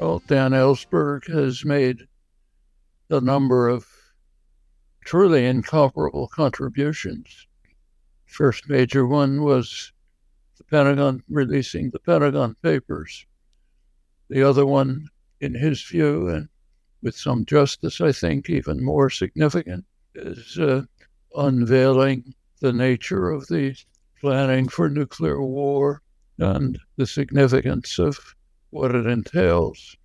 Well, Dan Ellsberg has made a number of truly incomparable contributions. First major one was the Pentagon releasing the Pentagon Papers. The other one, in his view, and with some justice, I think, even more significant, is uh, unveiling the nature of the planning for nuclear war and the significance of what it entails.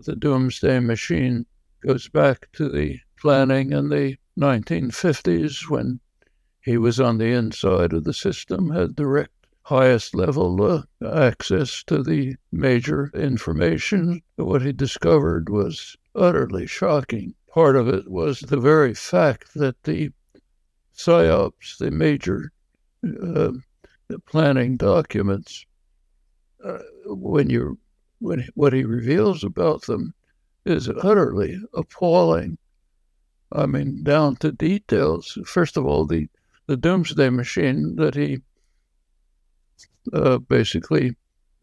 The doomsday machine goes back to the planning in the 1950s when he was on the inside of the system, had direct highest level uh, access to the major information. What he discovered was utterly shocking. Part of it was the very fact that the SIOPs, the major uh, the planning documents, uh, when you when what he reveals about them is utterly appalling. I mean, down to details. First of all, the the doomsday machine that he uh, basically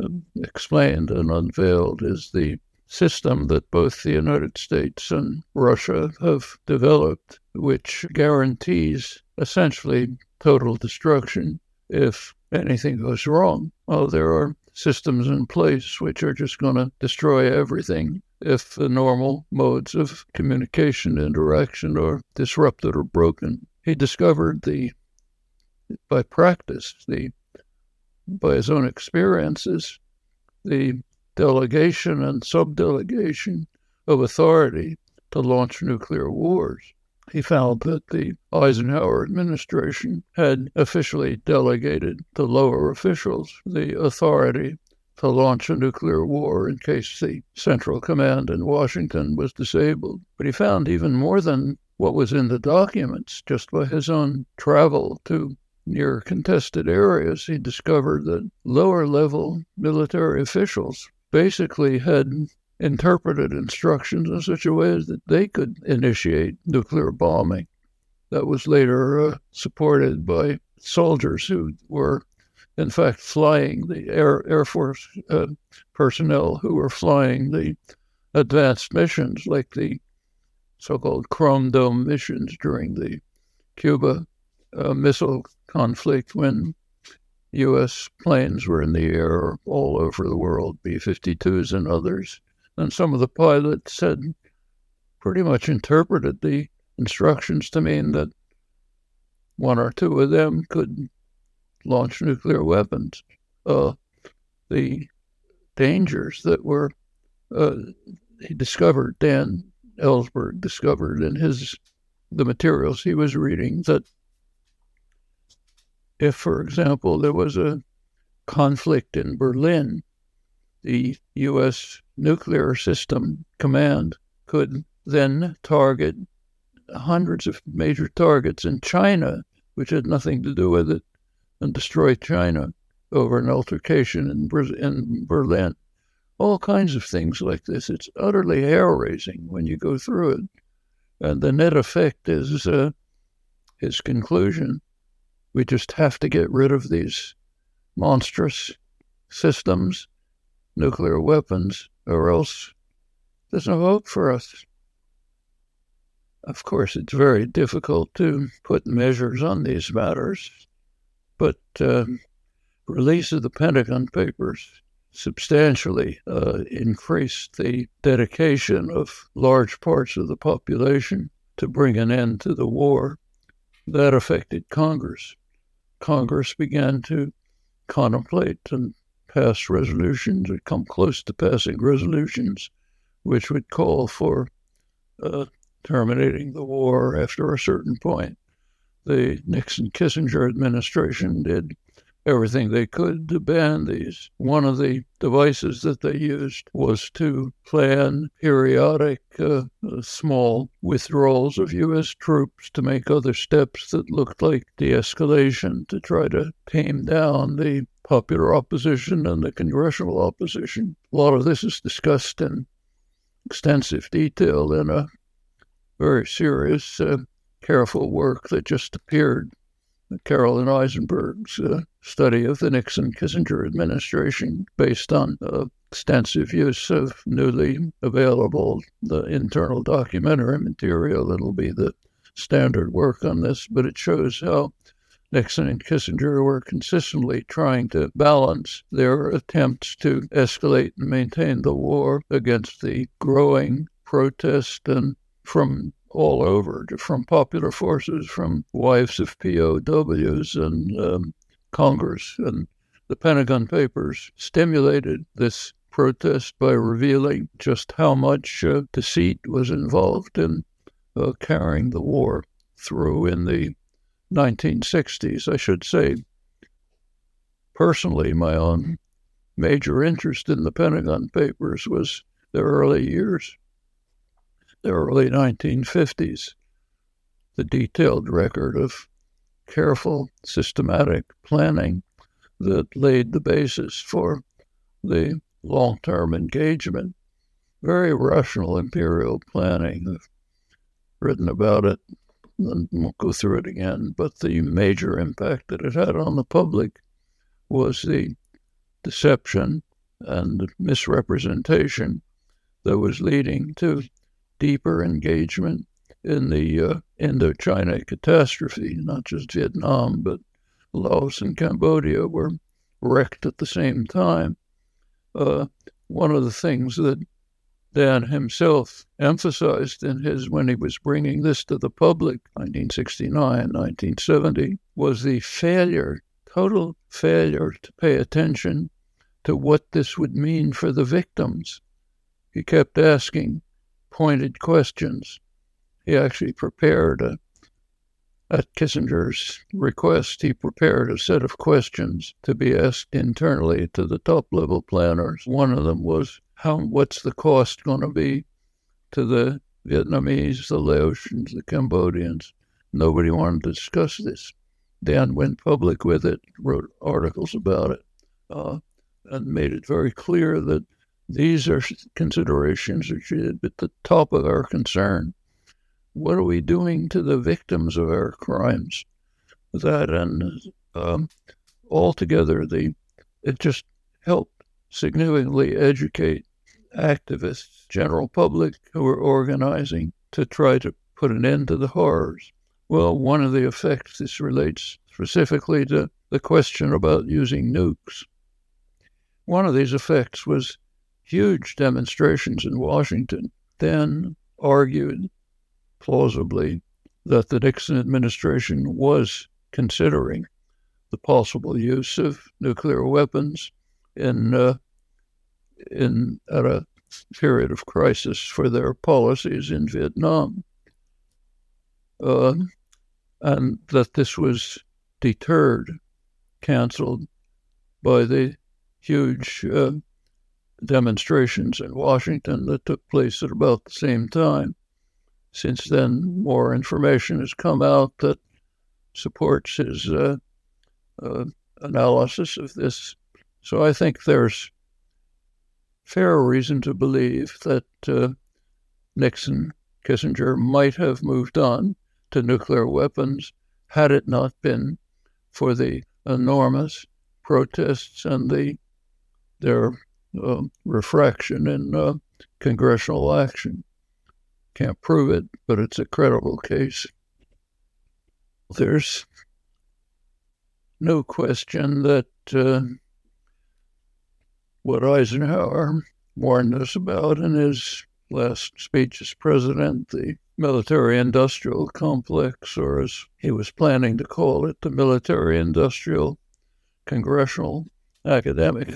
um, explained and unveiled is the system that both the United States and Russia have developed, which guarantees essentially total destruction if anything goes wrong. Well, there are systems in place which are just going to destroy everything if the normal modes of communication, interaction are disrupted or broken. He discovered the, by practice, the, by his own experiences, the delegation and subdelegation of authority to launch nuclear wars he found that the Eisenhower administration had officially delegated to lower officials the authority to launch a nuclear war in case the Central Command in Washington was disabled. But he found even more than what was in the documents, just by his own travel to near contested areas, he discovered that lower level military officials basically had interpreted instructions in such a way that they could initiate nuclear bombing. That was later uh, supported by soldiers who were, in fact, flying the Air, Air Force uh, personnel who were flying the advanced missions, like the so called Chrome Dome missions during the Cuba uh, missile conflict when U.S. planes were in the air all over the world, B 52s and others. And some of the pilots had pretty much interpreted the instructions to mean that one or two of them could launch nuclear weapons. Uh, the dangers that were uh, he discovered, Dan Ellsberg discovered in his the materials he was reading that if, for example, there was a conflict in Berlin, the U.S nuclear system command could then target hundreds of major targets in China, which had nothing to do with it, and destroy China over an altercation in, in Berlin. All kinds of things like this. It's utterly hair raising when you go through it. And the net effect is uh, his conclusion. We just have to get rid of these monstrous systems, nuclear weapons, or else there's no hope for us. Of course, it's very difficult to put measures on these matters, but uh, release of the Pentagon Papers substantially uh, increased the dedication of large parts of the population to bring an end to the war. That affected Congress. Congress began to contemplate and pass resolutions or come close to passing resolutions which would call for uh, terminating the war after a certain point. The Nixon Kissinger administration did everything they could to ban these. One of the devices that they used was to plan periodic uh, small withdrawals of U.S. troops to make other steps that looked like de escalation to try to tame down the popular opposition and the congressional opposition. A lot of this is discussed in extensive detail in a very serious, uh, careful work that just appeared Carolyn Eisenberg's uh, study of the Nixon Kissinger administration based on uh, extensive use of newly available the internal documentary material. It'll be the standard work on this, but it shows how Nixon and Kissinger were consistently trying to balance their attempts to escalate and maintain the war against the growing protest and from all over, from popular forces, from wives of POWs and um, Congress. And the Pentagon Papers stimulated this protest by revealing just how much uh, deceit was involved in uh, carrying the war through in the 1960s. I should say, personally, my own major interest in the Pentagon Papers was the early years, the early 1950s, the detailed record of careful, systematic planning that laid the basis for the long term engagement. Very rational imperial planning. I've written about it won't go through it again, but the major impact that it had on the public was the deception and misrepresentation that was leading to deeper engagement in the uh, Indochina catastrophe, not just Vietnam, but Laos and Cambodia were wrecked at the same time. Uh, one of the things that Dan himself emphasized in his when he was bringing this to the public, 1969, 1970, was the failure, total failure to pay attention to what this would mean for the victims. He kept asking pointed questions. He actually prepared a at Kissinger's request, he prepared a set of questions to be asked internally to the top level planners. One of them was how what's the cost going to be to the Vietnamese, the Laotians, the Cambodians? Nobody wanted to discuss this. Dan went public with it, wrote articles about it, uh, and made it very clear that these are considerations which are at the top of our concern. What are we doing to the victims of our crimes? That and um, altogether, the it just helped significantly educate activists, general public who were organizing to try to put an end to the horrors. Well, one of the effects, this relates specifically to the question about using nukes. One of these effects was huge demonstrations in Washington, then argued plausibly that the Nixon administration was considering the possible use of nuclear weapons in uh, in at a period of crisis for their policies in Vietnam, uh, and that this was deterred, canceled by the huge uh, demonstrations in Washington that took place at about the same time. Since then, more information has come out that supports his uh, uh analysis of this. So I think there's fair reason to believe that uh, Nixon, Kissinger might have moved on to nuclear weapons had it not been for the enormous protests and the their uh, refraction in uh, congressional action. Can't prove it, but it's a credible case. There's no question that uh, what Eisenhower warned us about in his last speech as president, the military industrial complex, or as he was planning to call it, the military industrial congressional academic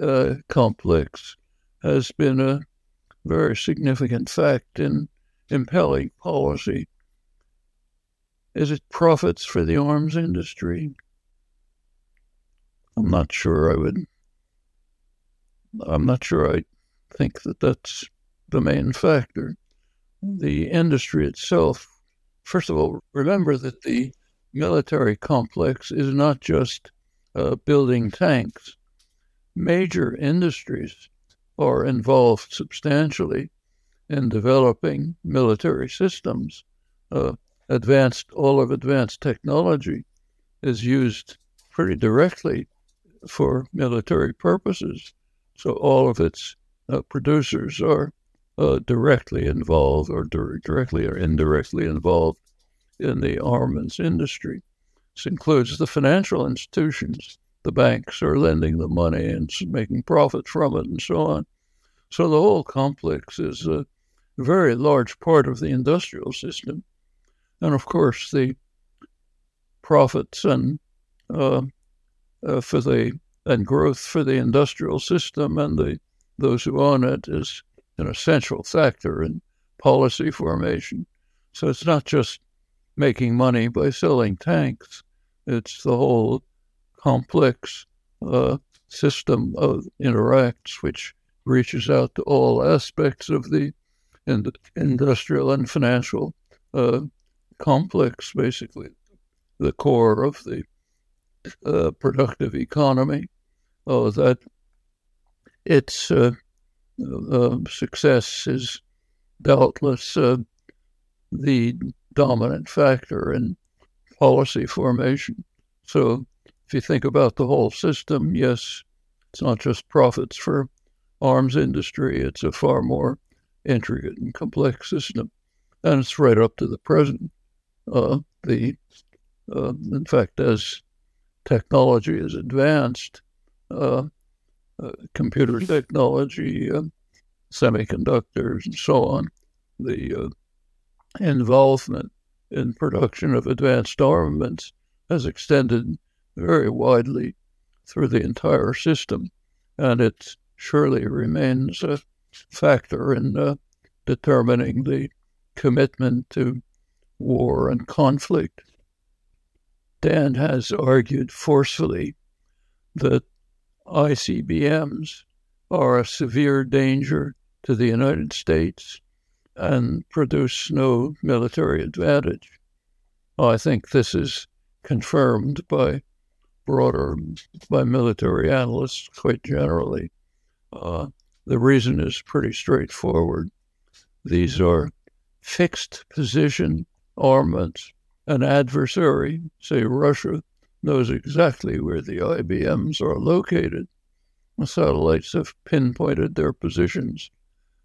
uh, complex, has been a very significant fact in impelling policy. Is it profits for the arms industry? I'm not sure I would I'm not sure I think that that's the main factor. The industry itself, first of all, remember that the military complex is not just uh, building tanks. Major industries are involved substantially in developing military systems. Uh, advanced, all of advanced technology is used pretty directly for military purposes So all of its uh, producers are uh, directly involved or di- directly or indirectly involved in the armaments industry. This includes the financial institutions. The banks are lending the money and making profits from it and so on. So the whole complex is a very large part of the industrial system. And of course, the profits and uh, uh, for the and growth for the industrial system and the those who own it is an essential factor in policy formation. So it's not just making money by selling tanks; it's the whole complex uh, system of interacts which reaches out to all aspects of the ind- industrial and financial uh, complex, basically, the core of the uh, productive economy. Oh, that its uh, uh success is doubtless uh, the dominant factor in policy formation. So, if you think about the whole system, yes, it's not just profits for arms industry. It's a far more intricate and complex system, and it's right up to the present. Uh, the uh, in fact, as technology is advanced, computer technology, uh, semiconductors, and so on, the uh, involvement in production of advanced armaments has extended very widely through the entire system, and it surely remains a factor in uh, determining the commitment to war and conflict. Dan has argued forcefully that ICBMs are a severe danger to the United States and produce no military advantage. I think this is confirmed by broader by military analysts quite generally. Uh, the reason is pretty straightforward. These are fixed position armaments. An adversary, say Russia, knows exactly where the IBMs are located. The satellites have pinpointed their positions,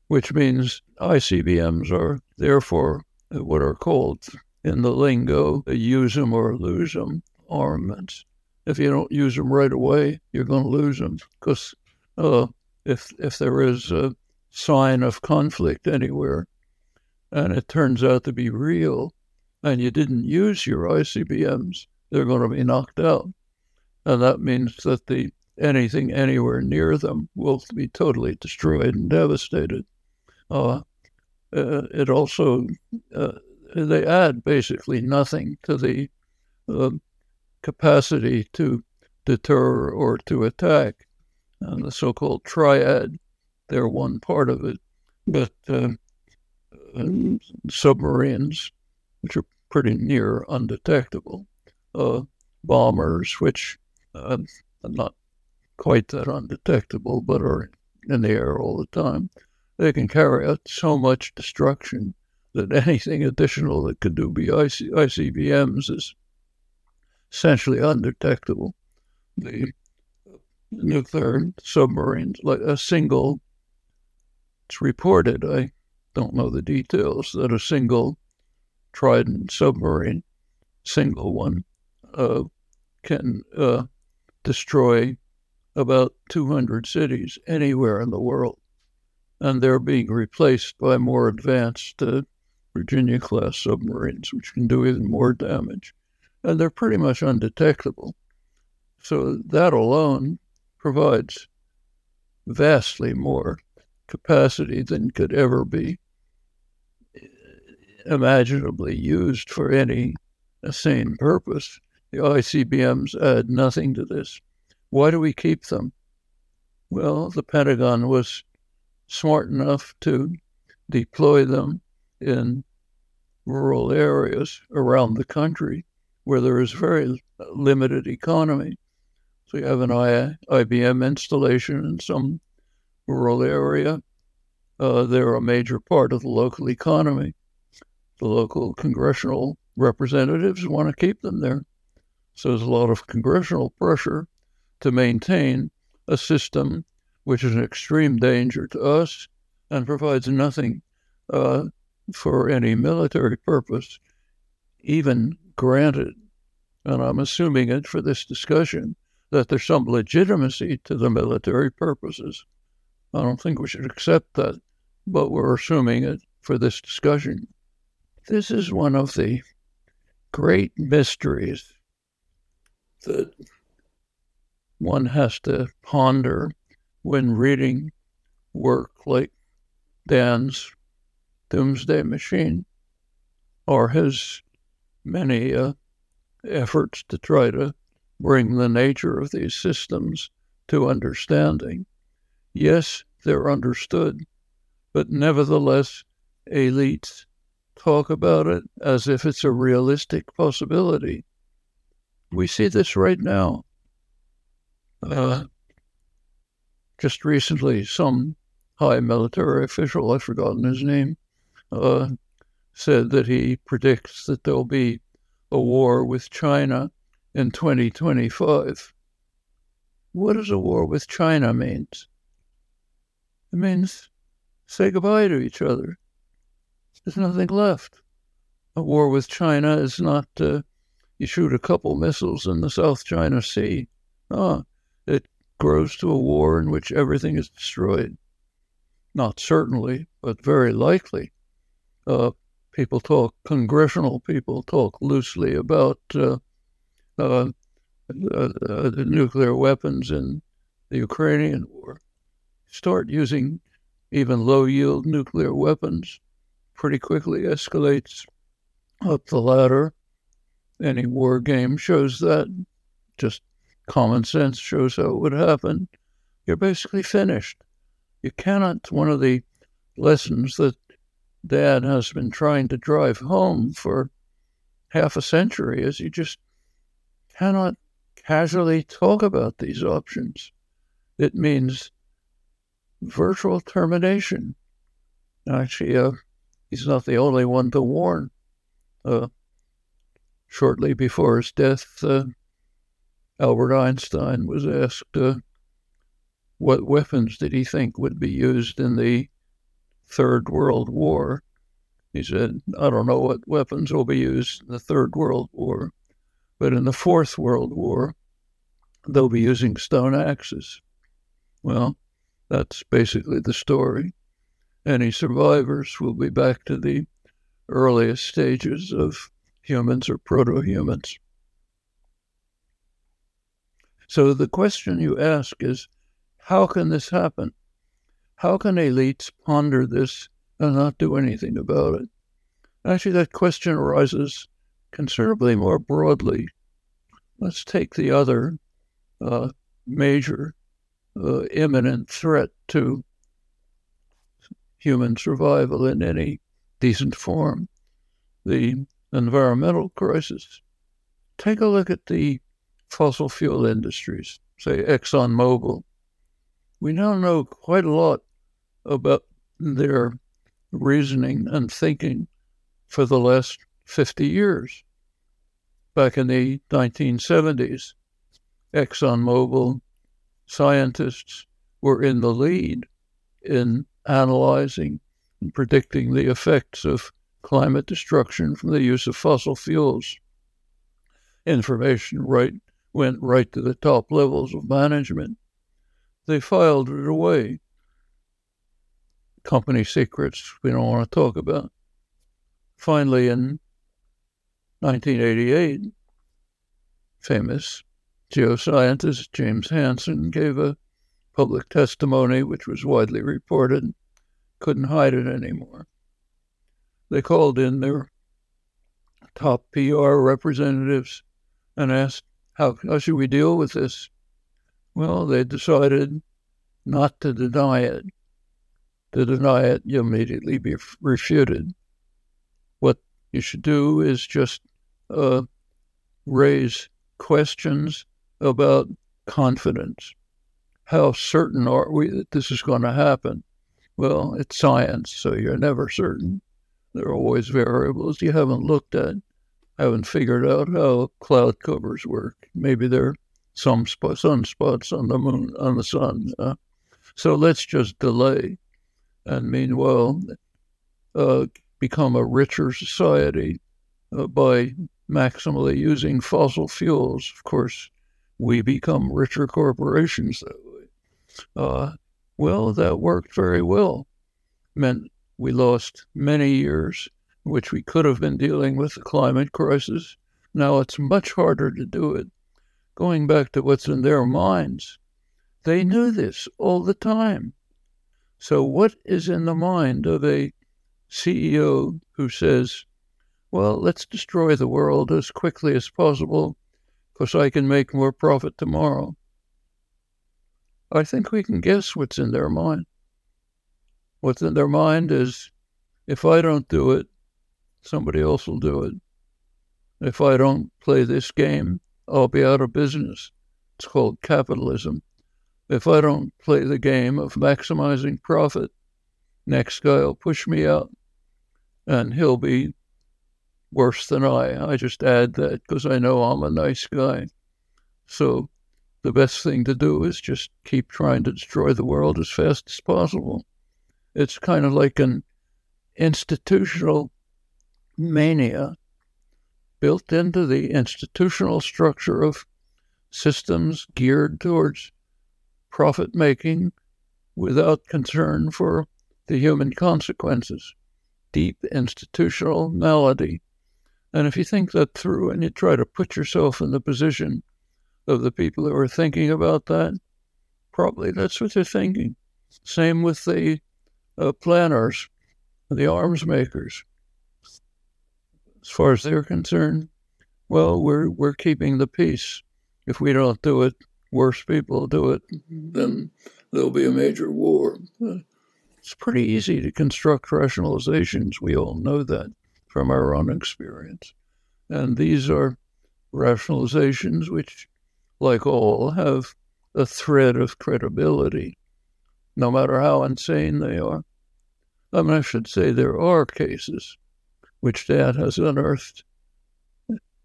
which means ICBMs are therefore what are called in the lingo use them or lose them armaments. If you don't use them right away, you're going to lose them because uh, if if there is a sign of conflict anywhere, and it turns out to be real, and you didn't use your ICBMs, they're going to be knocked out, and that means that the anything anywhere near them will be totally destroyed and devastated. Uh, uh, it also uh, they add basically nothing to the uh, capacity to deter or to attack and the so-called triad. They're one part of it, but uh, submarines, which are pretty near undetectable, uh, bombers, which uh, are not quite that undetectable, but are in the air all the time. They can carry out so much destruction that anything additional that could do IC- ICBMs is essentially undetectable. The nuclear submarines, like a single, it's reported, I don't know the details, that a single Trident submarine, single one, uh, can uh, destroy about 200 cities anywhere in the world. And they're being replaced by more advanced uh, Virginia class submarines, which can do even more damage. And they're pretty much undetectable. So that alone provides vastly more capacity than could ever be imaginably used for any sane purpose. The ICBMs add nothing to this. Why do we keep them? Well, the Pentagon was smart enough to deploy them in rural areas around the country where there is very limited economy. So you have an IBM installation in some rural area. Uh, they're a major part of the local economy. The local congressional representatives want to keep them there. So there's a lot of congressional pressure to maintain a system which is an extreme danger to us and provides nothing uh, for any military purpose, even granted, and I'm assuming it for this discussion, that there's some legitimacy to the military purposes. I don't think we should accept that, but we're assuming it for this discussion. This is one of the great mysteries that one has to ponder when reading work like Dan's Doomsday Machine or his many uh, efforts to try to bring the nature of these systems to understanding. Yes, they're understood, but nevertheless, elites talk about it as if it's a realistic possibility. We see this right now. Uh, just recently, some high military official, I've forgotten his name, uh, said that he predicts that there'll be a war with China in 2025. What does a war with China means? It means say goodbye to each other. There's nothing left. A war with China is not uh, you shoot a couple missiles in the South China Sea. Ah, it grows to a war in which everything is destroyed. Not certainly, but very likely. Uh, people talk, congressional people talk loosely about uh, uh, uh, the nuclear weapons in the Ukrainian war. Start using even low yield nuclear weapons, pretty quickly escalates up the ladder. Any war game shows that. Just common sense shows how it would happen. You're basically finished. You cannot, one of the lessons that Dan has been trying to drive home for half a century is you just cannot casually talk about these options. It means virtual termination. Actually, uh, he's not the only one to warn. Uh, shortly before his death, uh, Albert Einstein was asked uh, what weapons did he think would be used in the Third World War. He said, I don't know what weapons will be used in the Third World War, but in the Fourth World War, they'll be using stone axes. Well, that's basically the story. Any survivors will be back to the earliest stages of humans or proto humans. So the question you ask is how can this happen? How can elites ponder this and not do anything about it? Actually, that question arises considerably more broadly. Let's take the other uh, major uh, imminent threat to human survival in any decent form the environmental crisis. Take a look at the fossil fuel industries, say ExxonMobil. We now know quite a lot about their reasoning and thinking for the last 50 years. Back in the 1970s, ExxonMobil scientists were in the lead in analyzing and predicting the effects of climate destruction from the use of fossil fuels. Information right went right to the top levels of management. They filed it away company secrets we don't want to talk about. Finally, in 1988, famous geoscientist James Hansen gave a public testimony which was widely reported, couldn't hide it anymore. They called in their top PR representatives and asked, how, how should we deal with this? Well, they decided not to deny it to deny it, you immediately be refuted. What you should do is just uh, raise questions about confidence. How certain are we that this is going to happen? Well, it's science, so you're never certain. There are always variables you haven't looked at, haven't figured out how cloud covers work. Maybe there are some sp- sunspots on the moon, on the sun. Uh, So let's just delay. And meanwhile, uh, become a richer society uh, by maximally using fossil fuels. Of course, we become richer corporations that way. Uh, well, that worked very well. Meant we lost many years, which we could have been dealing with the climate crisis. Now it's much harder to do it. Going back to what's in their minds, they knew this all the time. So, what is in the mind of a CEO who says, well, let's destroy the world as quickly as possible because I can make more profit tomorrow. I think we can guess what's in their mind. What's in their mind is if I don't do it, somebody else will do it. If I don't play this game, I'll be out of business. It's called capitalism. If I don't play the game of maximizing profit, next guy will push me out and he'll be worse than I. I just add that because I know I'm a nice guy. So the best thing to do is just keep trying to destroy the world as fast as possible. It's kind of like an institutional mania built into the institutional structure of systems geared towards profit making without concern for the human consequences. Deep institutional malady and if you think that through and you try to put yourself in the position of the people who are thinking about that, probably that's what they're thinking. Same with the uh, planners, the arms makers. As far as they're concerned, well, we're we're keeping the peace. If we don't do it, worse people do it, then there'll be a major war. It's pretty easy to construct rationalizations. We all know that from our own experience. And these are rationalizations which, like all, have a thread of credibility, no matter how insane they are. I mean, I should say there are cases which Dan has unearthed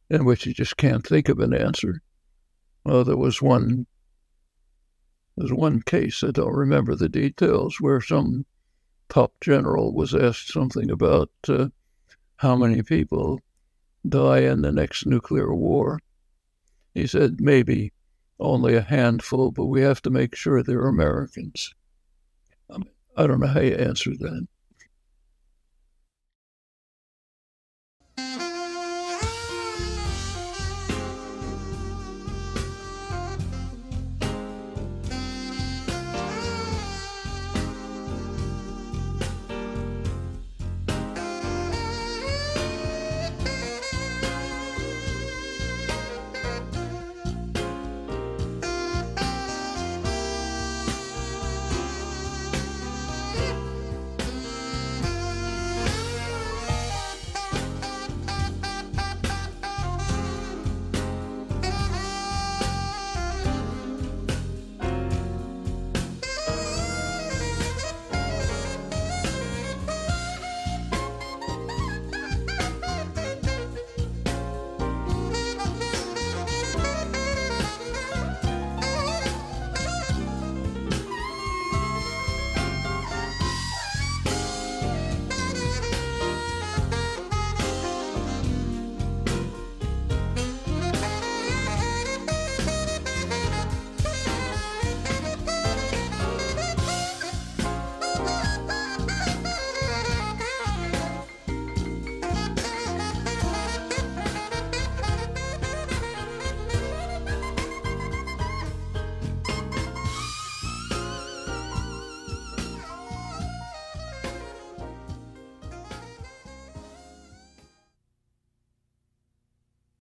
in which he just can't think of an answer. Well, there was one. There's one case, I don't remember the details, where some top general was asked something about uh, how many people die in the next nuclear war. He said, maybe only a handful, but we have to make sure they're Americans. I, don't know how you answer that.